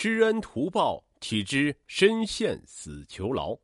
知恩图报，岂知身陷死囚牢。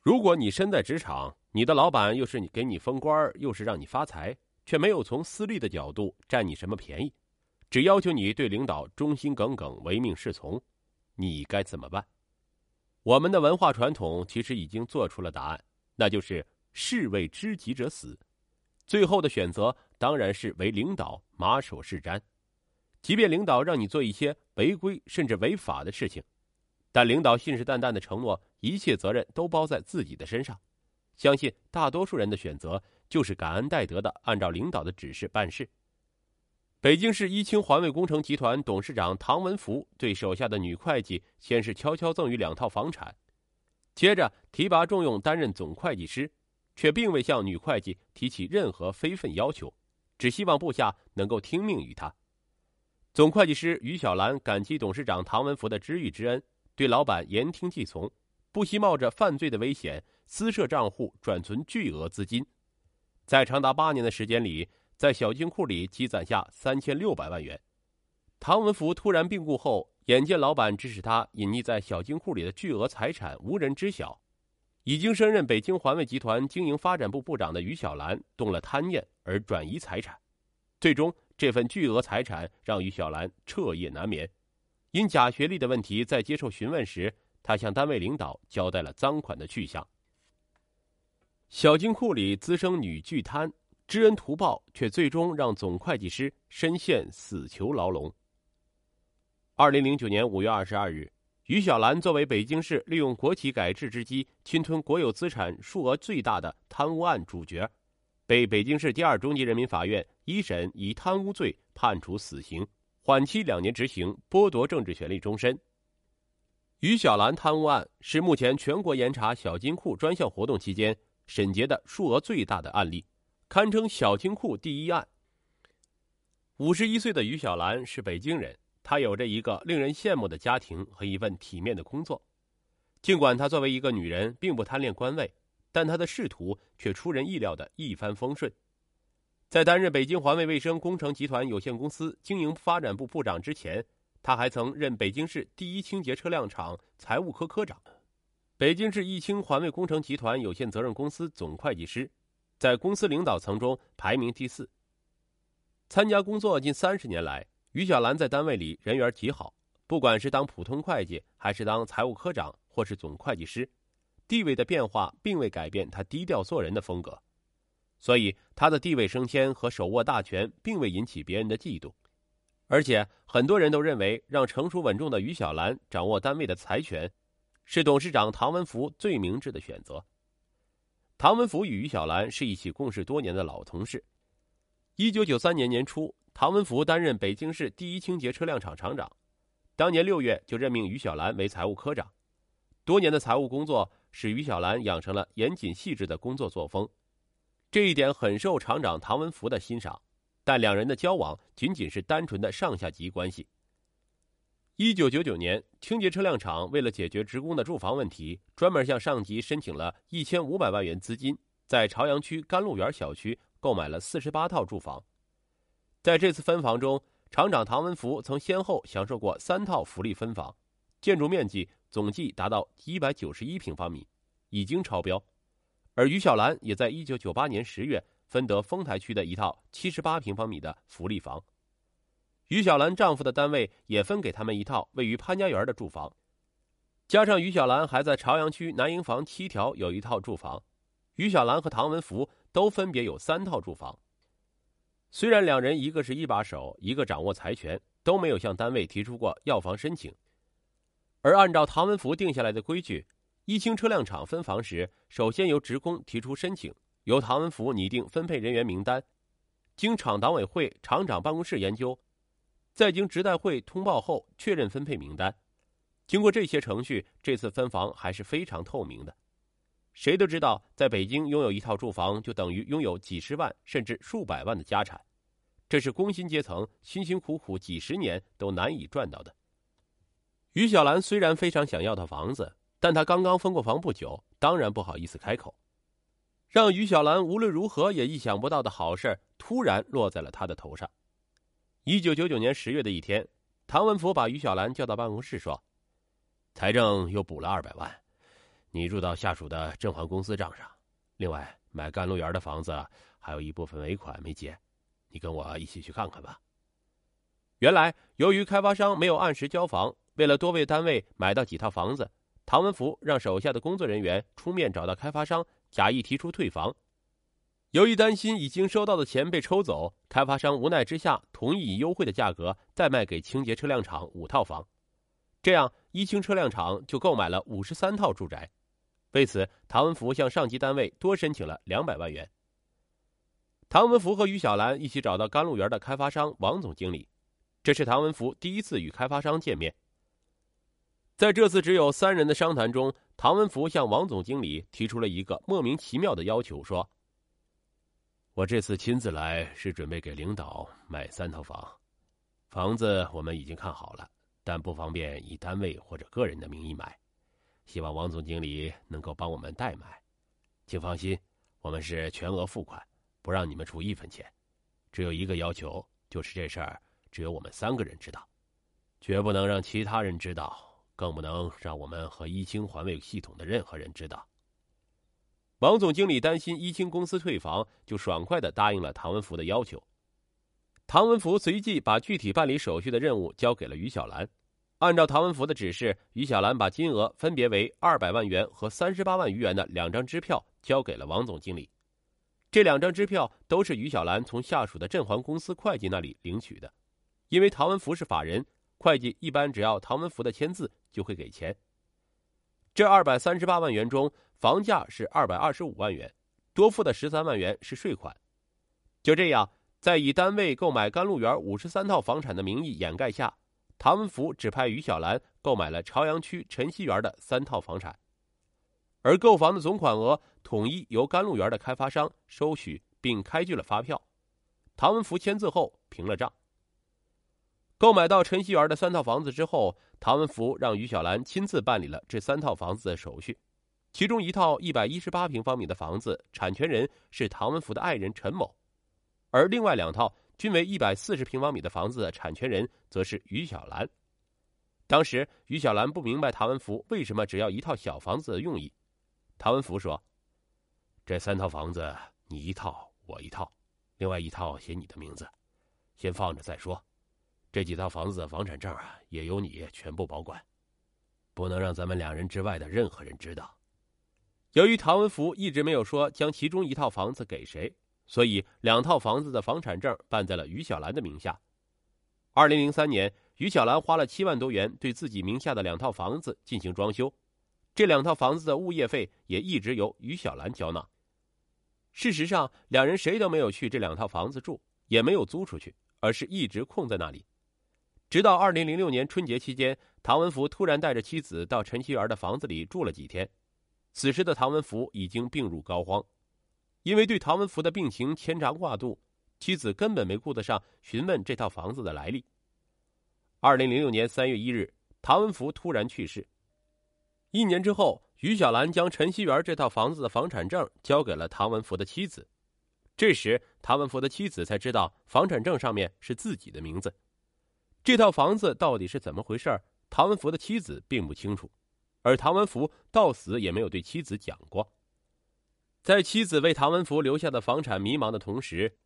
如果你身在职场，你的老板又是你给你封官，又是让你发财，却没有从私利的角度占你什么便宜，只要求你对领导忠心耿耿、唯命是从，你该怎么办？我们的文化传统其实已经做出了答案，那就是士为知己者死。最后的选择当然是为领导马首是瞻。即便领导让你做一些违规甚至违法的事情，但领导信誓旦旦的承诺，一切责任都包在自己的身上。相信大多数人的选择就是感恩戴德的按照领导的指示办事。北京市一清环卫工程集团董事长唐文福对手下的女会计先是悄悄赠予两套房产，接着提拔重用担任总会计师，却并未向女会计提起任何非分要求，只希望部下能够听命于他。总会计师于小兰感激董事长唐文福的知遇之恩，对老板言听计从，不惜冒着犯罪的危险私设账户转存巨额资金，在长达八年的时间里，在小金库里积攒下三千六百万元。唐文福突然病故后，眼见老板指使他隐匿在小金库里的巨额财产无人知晓，已经升任北京环卫集团经营发展部部长的于小兰动了贪念而转移财产，最终。这份巨额财产让于小兰彻夜难眠，因假学历的问题，在接受询问时，他向单位领导交代了赃款的去向。小金库里滋生女巨贪，知恩图报，却最终让总会计师深陷死囚牢笼。二零零九年五月二十二日，于小兰作为北京市利用国企改制之机侵吞国有资产数额最大的贪污案主角。被北京市第二中级人民法院一审以贪污罪判处死刑，缓期两年执行，剥夺政治权利终身。于小兰贪污案是目前全国严查小金库专项活动期间审结的数额最大的案例，堪称小金库第一案。五十一岁的于小兰是北京人，她有着一个令人羡慕的家庭和一份体面的工作。尽管她作为一个女人，并不贪恋官位。但他的仕途却出人意料的一帆风顺，在担任北京环卫卫生工程集团有限公司经营发展部部长之前，他还曾任北京市第一清洁车辆厂财务科科长，北京市一清环卫工程集团有限责任公司总会计师，在公司领导层中排名第四。参加工作近三十年来，于小兰在单位里人缘极好，不管是当普通会计，还是当财务科长，或是总会计师。地位的变化并未改变他低调做人的风格，所以他的地位升迁和手握大权并未引起别人的嫉妒，而且很多人都认为让成熟稳重的于小兰掌握单位的财权，是董事长唐文福最明智的选择。唐文福与于小兰是一起共事多年的老同事。一九九三年年初，唐文福担任北京市第一清洁车辆厂厂长，当年六月就任命于小兰为财务科长，多年的财务工作。使于小兰养成了严谨细致的工作作风，这一点很受厂长唐文福的欣赏。但两人的交往仅仅是单纯的上下级关系。一九九九年，清洁车辆厂为了解决职工的住房问题，专门向上级申请了一千五百万元资金，在朝阳区甘露园小区购买了四十八套住房。在这次分房中，厂长唐文福曾先后享受过三套福利分房，建筑面积。总计达到一百九十一平方米，已经超标。而于小兰也在一九九八年十月分得丰台区的一套七十八平方米的福利房。于小兰丈夫的单位也分给他们一套位于潘家园的住房，加上于小兰还在朝阳区南营房七条有一套住房，于小兰和唐文福都分别有三套住房。虽然两人一个是一把手，一个掌握财权，都没有向单位提出过要房申请。而按照唐文福定下来的规矩，一清车辆厂分房时，首先由职工提出申请，由唐文福拟定分配人员名单，经厂党委会、厂长办公室研究，再经职代会通报后确认分配名单。经过这些程序，这次分房还是非常透明的。谁都知道，在北京拥有一套住房就等于拥有几十万甚至数百万的家产，这是工薪阶层辛辛苦苦几十年都难以赚到的。于小兰虽然非常想要套房子，但她刚刚分过房不久，当然不好意思开口。让于小兰无论如何也意想不到的好事突然落在了她的头上。一九九九年十月的一天，唐文福把于小兰叫到办公室说：“财政又补了二百万，你入到下属的振环公司账上。另外，买甘露园的房子还有一部分尾款没结，你跟我一起去看看吧。”原来，由于开发商没有按时交房，为了多为单位买到几套房子，唐文福让手下的工作人员出面找到开发商，假意提出退房。由于担心已经收到的钱被抽走，开发商无奈之下同意以优惠的价格再卖给清洁车辆厂五套房，这样一清车辆厂就购买了五十三套住宅。为此，唐文福向上级单位多申请了两百万元。唐文福和于小兰一起找到甘露园的开发商王总经理，这是唐文福第一次与开发商见面。在这次只有三人的商谈中，唐文福向王总经理提出了一个莫名其妙的要求，说。我这次亲自来是准备给领导买三套房，房子我们已经看好了，但不方便以单位或者个人的名义买，希望王总经理能够帮我们代买。请放心，我们是全额付款，不让你们出一分钱。只有一个要求，就是这事儿只有我们三个人知道，绝不能让其他人知道，更不能让我们和一清环卫系统的任何人知道。王总经理担心一清公司退房，就爽快的答应了唐文福的要求。唐文福随即把具体办理手续的任务交给了于小兰。按照唐文福的指示，于小兰把金额分别为二百万元和三十八万余元的两张支票交给了王总经理。这两张支票都是于小兰从下属的振环公司会计那里领取的。因为唐文福是法人，会计一般只要唐文福的签字就会给钱。这二百三十八万元中，房价是二百二十五万元，多付的十三万元是税款。就这样，在以单位购买甘露园五十三套房产的名义掩盖下，唐文福指派于小兰购买了朝阳区晨曦园的三套房产，而购房的总款额统一由甘露园的开发商收取，并开具了发票。唐文福签字后平了账。购买到陈曦园的三套房子之后，唐文福让于小兰亲自办理了这三套房子的手续。其中一套一百一十八平方米的房子，产权人是唐文福的爱人陈某，而另外两套均为一百四十平方米的房子产权人则是于小兰。当时于小兰不明白唐文福为什么只要一套小房子的用意。唐文福说：“这三套房子你一套，我一套，另外一套写你的名字，先放着再说。这几套房子的房产证啊，也由你全部保管，不能让咱们两人之外的任何人知道。”由于唐文福一直没有说将其中一套房子给谁，所以两套房子的房产证办在了于小兰的名下。二零零三年，于小兰花了七万多元对自己名下的两套房子进行装修，这两套房子的物业费也一直由于小兰交纳。事实上，两人谁都没有去这两套房子住，也没有租出去，而是一直空在那里。直到二零零六年春节期间，唐文福突然带着妻子到陈希园的房子里住了几天。此时的唐文福已经病入膏肓，因为对唐文福的病情牵肠挂肚，妻子根本没顾得上询问这套房子的来历。二零零六年三月一日，唐文福突然去世。一年之后，于小兰将晨曦园这套房子的房产证交给了唐文福的妻子。这时，唐文福的妻子才知道房产证上面是自己的名字。这套房子到底是怎么回事？唐文福的妻子并不清楚。而唐文福到死也没有对妻子讲过。在妻子为唐文福留下的房产迷茫的同时，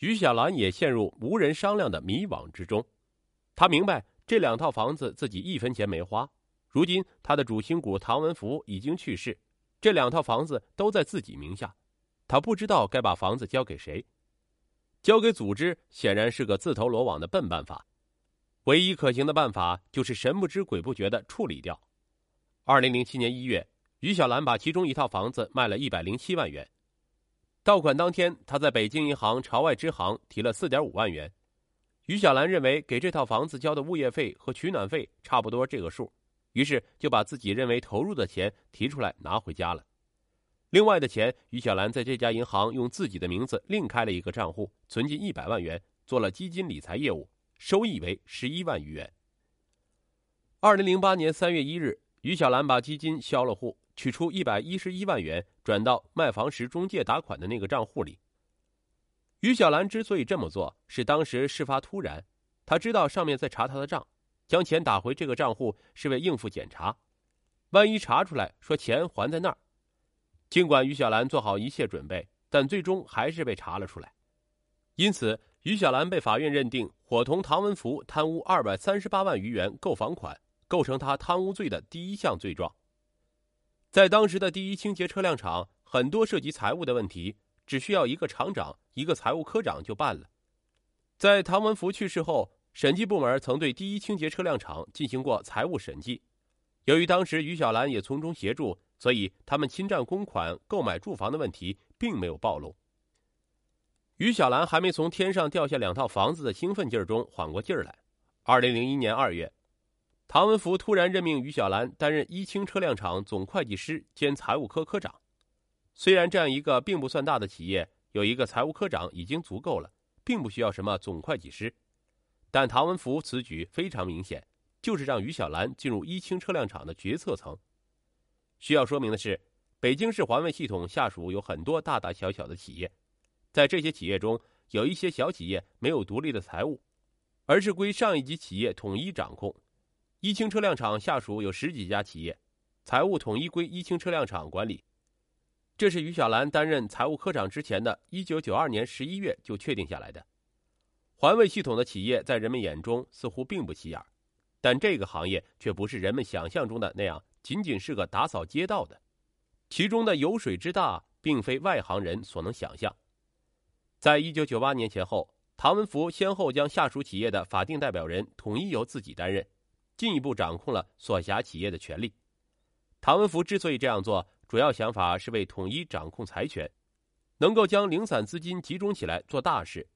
于小兰也陷入无人商量的迷惘之中。他明白这两套房子自己一分钱没花，如今他的主心骨唐文福已经去世，这两套房子都在自己名下，他不知道该把房子交给谁。交给组织显然是个自投罗网的笨办法，唯一可行的办法就是神不知鬼不觉的处理掉。二零零七年一月，于小兰把其中一套房子卖了一百零七万元。到款当天，他在北京银行朝外支行提了四点五万元。于小兰认为给这套房子交的物业费和取暖费差不多这个数，于是就把自己认为投入的钱提出来拿回家了。另外的钱，于小兰在这家银行用自己的名字另开了一个账户，存进一百万元，做了基金理财业务，收益为十一万余元。二零零八年三月一日。于小兰把基金销了户，取出一百一十一万元，转到卖房时中介打款的那个账户里。于小兰之所以这么做，是当时事发突然，她知道上面在查她的账，将钱打回这个账户是为应付检查，万一查出来说钱还在那儿。尽管于小兰做好一切准备，但最终还是被查了出来。因此，于小兰被法院认定伙同唐文福贪污二百三十八万余元购房款，构成他贪污罪的第一项罪状。在当时的第一清洁车辆厂，很多涉及财务的问题，只需要一个厂长、一个财务科长就办了。在唐文福去世后，审计部门曾对第一清洁车辆厂进行过财务审计。由于当时于小兰也从中协助。所以，他们侵占公款、购买住房的问题并没有暴露。于小兰还没从天上掉下两套房子的兴奋劲儿中缓过劲儿来。二零零一年二月，唐文福突然任命于小兰担任一清车辆厂总会计师兼财务科科长。虽然这样一个并不算大的企业有一个财务科长已经足够了，并不需要什么总会计师，但唐文福此举非常明显，就是让于小兰进入一清车辆厂的决策层。需要说明的是，北京市环卫系统下属有很多大大小小的企业，在这些企业中，有一些小企业没有独立的财务，而是归上一级企业统一掌控。一清车辆厂下属有十几家企业，财务统一归一清车辆厂管理。这是于小兰担任财务科长之前的一九九二年十一月就确定下来的。环卫系统的企业在人们眼中似乎并不起眼，但这个行业却不是人们想象中的那样。仅仅是个打扫街道的，其中的油水之大，并非外行人所能想象。在一九九八年前后，唐文福先后将下属企业的法定代表人统一由自己担任，进一步掌控了所辖企业的权利。唐文福之所以这样做，主要想法是为统一掌控财权，能够将零散资金集中起来做大事。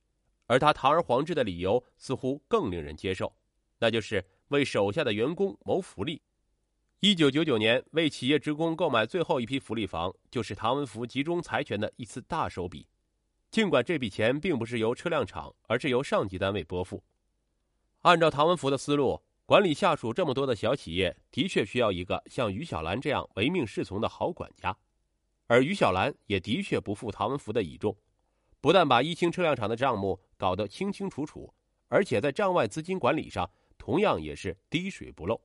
而他堂而皇之的理由似乎更令人接受，那就是为手下的员工谋福利。一九九九年，为企业职工购买最后一批福利房，就是唐文福集中财权的一次大手笔。尽管这笔钱并不是由车辆厂，而是由上级单位拨付。按照唐文福的思路，管理下属这么多的小企业，的确需要一个像于小兰这样唯命是从的好管家。而于小兰也的确不负唐文福的倚重，不但把一清车辆厂的账目搞得清清楚楚，而且在账外资金管理上同样也是滴水不漏。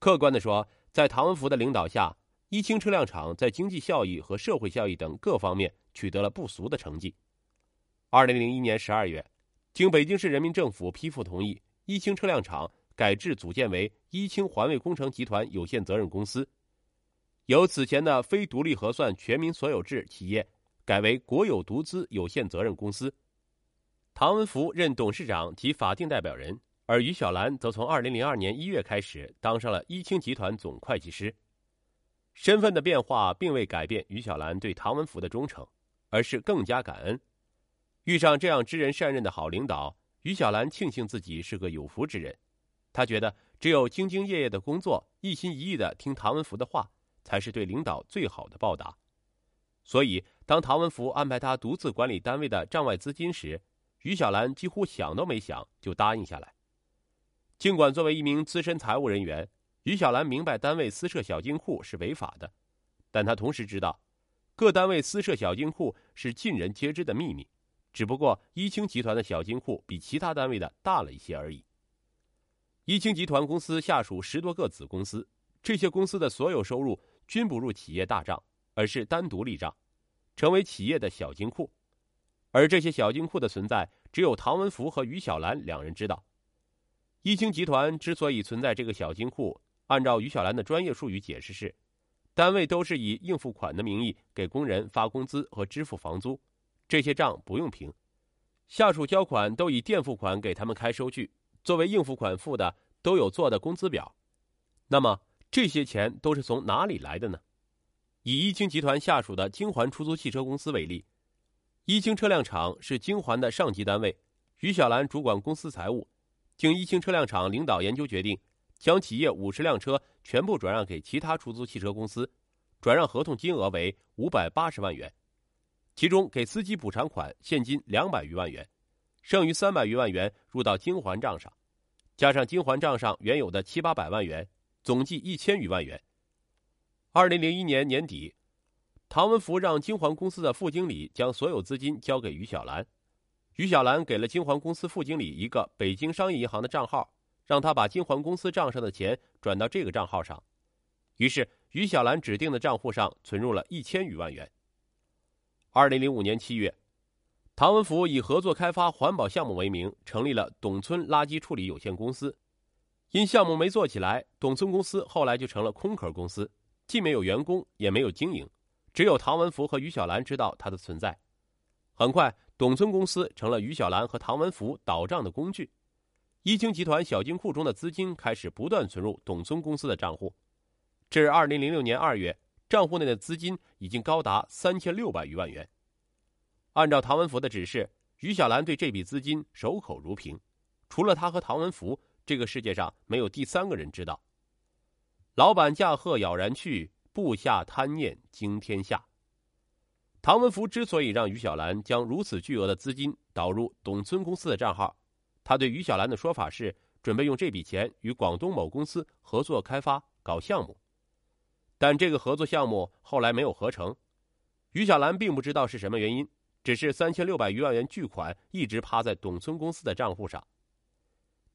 客观的说，在唐文福的领导下，一清车辆厂在经济效益和社会效益等各方面取得了不俗的成绩。二零零一年十二月，经北京市人民政府批复同意，一清车辆厂改制组建为一清环卫工程集团有限责任公司，由此前的非独立核算全民所有制企业改为国有独资有限责任公司。唐文福任董事长及法定代表人。而于小兰则从二零零二年一月开始当上了一清集团总会计师。身份的变化并未改变于小兰对唐文福的忠诚，而是更加感恩。遇上这样知人善任的好领导，于小兰庆幸自己是个有福之人。他觉得只有兢兢业业的工作，一心一意的听唐文福的话，才是对领导最好的报答。所以，当唐文福安排他独自管理单位的账外资金时，于小兰几乎想都没想就答应下来。尽管作为一名资深财务人员，于小兰明白单位私设小金库是违法的，但她同时知道，各单位私设小金库是尽人皆知的秘密，只不过一清集团的小金库比其他单位的大了一些而已。一清集团公司下属十多个子公司，这些公司的所有收入均不入企业大账，而是单独立账，成为企业的小金库。而这些小金库的存在，只有唐文福和于小兰两人知道。一清集团之所以存在这个小金库，按照于小兰的专业术语解释是，单位都是以应付款的名义给工人发工资和支付房租，这些账不用平，下属交款都以垫付款给他们开收据，作为应付款付的都有做的工资表。那么这些钱都是从哪里来的呢？以一清集团下属的京环出租汽车公司为例，一清车辆厂是京环的上级单位，于小兰主管公司财务。经一清车辆厂领导研究决定，将企业五十辆车全部转让给其他出租汽车公司，转让合同金额为五百八十万元，其中给司机补偿款现金两百余万元，剩余三百余万元入到京环账上，加上京环账上原有的七八百万元，总计一千余万元。二零零一年年底，唐文福让京环公司的副经理将所有资金交给于小兰。于小兰给了京环公司副经理一个北京商业银行的账号，让他把金环公司账上的钱转到这个账号上。于是，于小兰指定的账户上存入了一千余万元。二零零五年七月，唐文福以合作开发环保项目为名，成立了董村垃圾处理有限公司。因项目没做起来，董村公司后来就成了空壳公司，既没有员工，也没有经营，只有唐文福和于小兰知道它的存在。很快，董村公司成了于小兰和唐文福倒账的工具。一清集团小金库中的资金开始不断存入董村公司的账户。至二零零六年二月，账户内的资金已经高达三千六百余万元。按照唐文福的指示，于小兰对这笔资金守口如瓶，除了他和唐文福，这个世界上没有第三个人知道。老板驾鹤杳然去，部下贪念惊天下。唐文福之所以让于小兰将如此巨额的资金导入董村公司的账号，他对于小兰的说法是准备用这笔钱与广东某公司合作开发搞项目。但这个合作项目后来没有合成，于小兰并不知道是什么原因，只是三千六百余万元巨款一直趴在董村公司的账户上。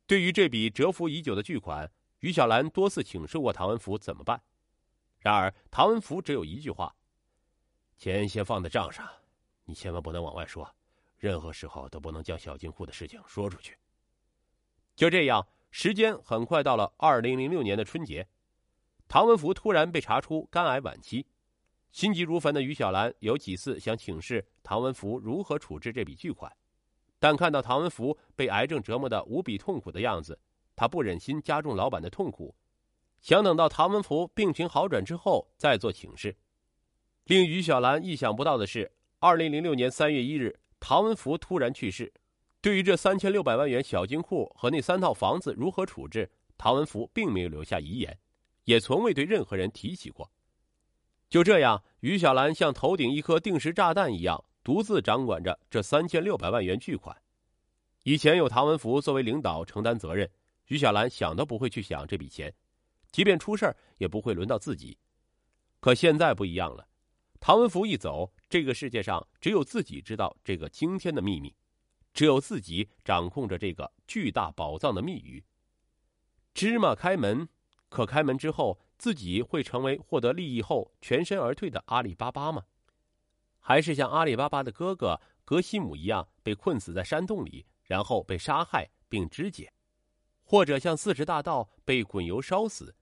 对于这笔蛰伏已久的巨款，于小兰多次请示过唐文福怎么办，然而唐文福只有一句话：“钱先放在账上，你千万不能往外说，任何时候都不能将小金库的事情说出去。”就这样，时间很快到了二零零六年的春节。唐文福突然被查出肝癌晚期，心急如焚的于小兰有几次想请示唐文福如何处置这笔巨款，但看到唐文福被癌症折磨的无比痛苦的样子，他不忍心加重老板的痛苦，想等到唐文福病情好转之后再做请示。令于小兰意想不到的是，二零零六年三月一日，唐文福突然去世。对于这三千六百万元小金库和那三套房子如何处置，唐文福并没有留下遗言。也从未对任何人提起过。就这样，于小兰像头顶一颗定时炸弹一样，独自掌管着这三千六百万元巨款。以前有唐文福作为领导承担责任，于小兰想都不会去想这笔钱，即便出事儿也不会轮到自己。可现在不一样了，唐文福一走，这个世界上只有自己知道这个惊天的秘密，只有自己掌控着这个巨大宝藏的密语。芝麻开门。可开门之后，自己会成为获得利益后全身而退的阿里巴巴吗？还是像阿里巴巴的哥哥格西姆一样被困死在山洞里，然后被杀害并肢解，或者像四十大盗被滚油烧死？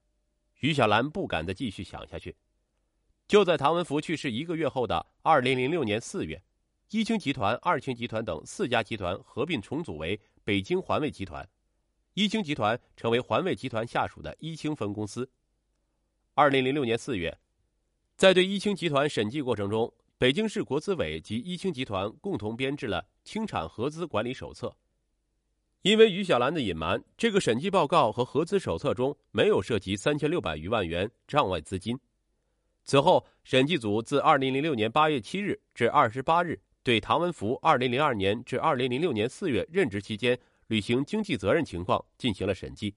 于小兰不敢再继续想下去。就在唐文福去世一个月后的二零零六年四月，一清集团、二清集团等四家集团合并重组为北京环卫集团。一清集团成为环卫集团下属的一清分公司。二零零六年四月，在对一清集团审计过程中，北京市国资委及一清集团共同编制了清产合资管理手册。因为于小兰的隐瞒，这个审计报告和合资手册中没有涉及三千六百余万元账外资金。此后，审计组自二零零六年八月七日至二十八日，对唐文福二零零二年至二零零六年四月任职期间。履行经济责任情况进行了审计。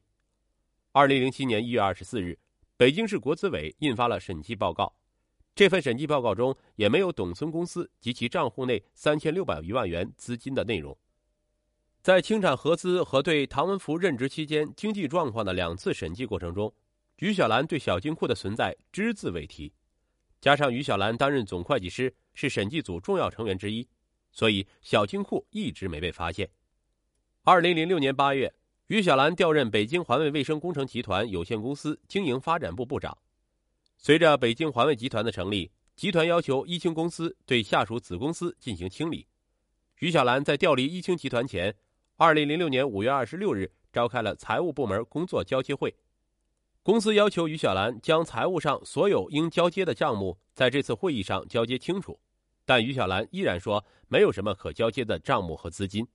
二零零七年一月二十四日，北京市国资委印发了审计报告。这份审计报告中也没有董村公司及其账户内三千六百余万元资金的内容。在清产合资和对唐文福任职期间经济状况的两次审计过程中，于小兰对小金库的存在只字未提。加上于小兰担任总会计师，是审计组重要成员之一，所以小金库一直没被发现。二零零六年八月，于小兰调任北京环卫卫生工程集团有限公司经营发展部部长。随着北京环卫集团的成立，集团要求一清公司对下属子公司进行清理。于小兰在调离一清集团前，二零零六年五月二十六日召开了财务部门工作交接会。公司要求于小兰将财务上所有应交接的账目在这次会议上交接清楚，但于小兰依然说没有什么可交接的账目和资金。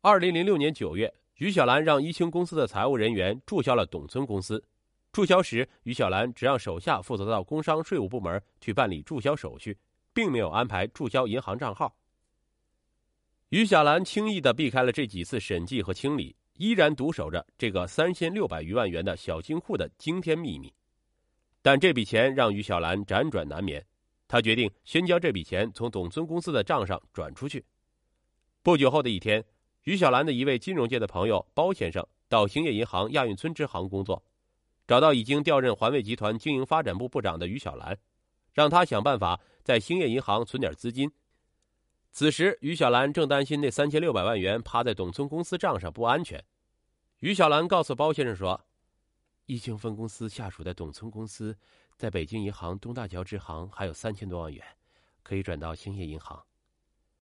二零零六年九月，于小兰让一清公司的财务人员注销了董村公司。注销时，于小兰只让手下负责到工商税务部门去办理注销手续，并没有安排注销银行账号。于小兰轻易的避开了这几次审计和清理，依然独守着这个三千六百余万元的小金库的惊天秘密。但这笔钱让于小兰辗转难眠，他决定先将这笔钱从董村公司的账上转出去。不久后的一天。于小兰的一位金融界的朋友包先生到兴业银行亚运村支行工作，找到已经调任环卫集团经营发展部部长的于小兰，让他想办法在兴业银行存点资金。此时，于小兰正担心那三千六百万元趴在董村公司账上不安全。于小兰告诉包先生说：“一兴分公司下属的董村公司，在北京银行东大桥支行还有三千多万元，可以转到兴业银行。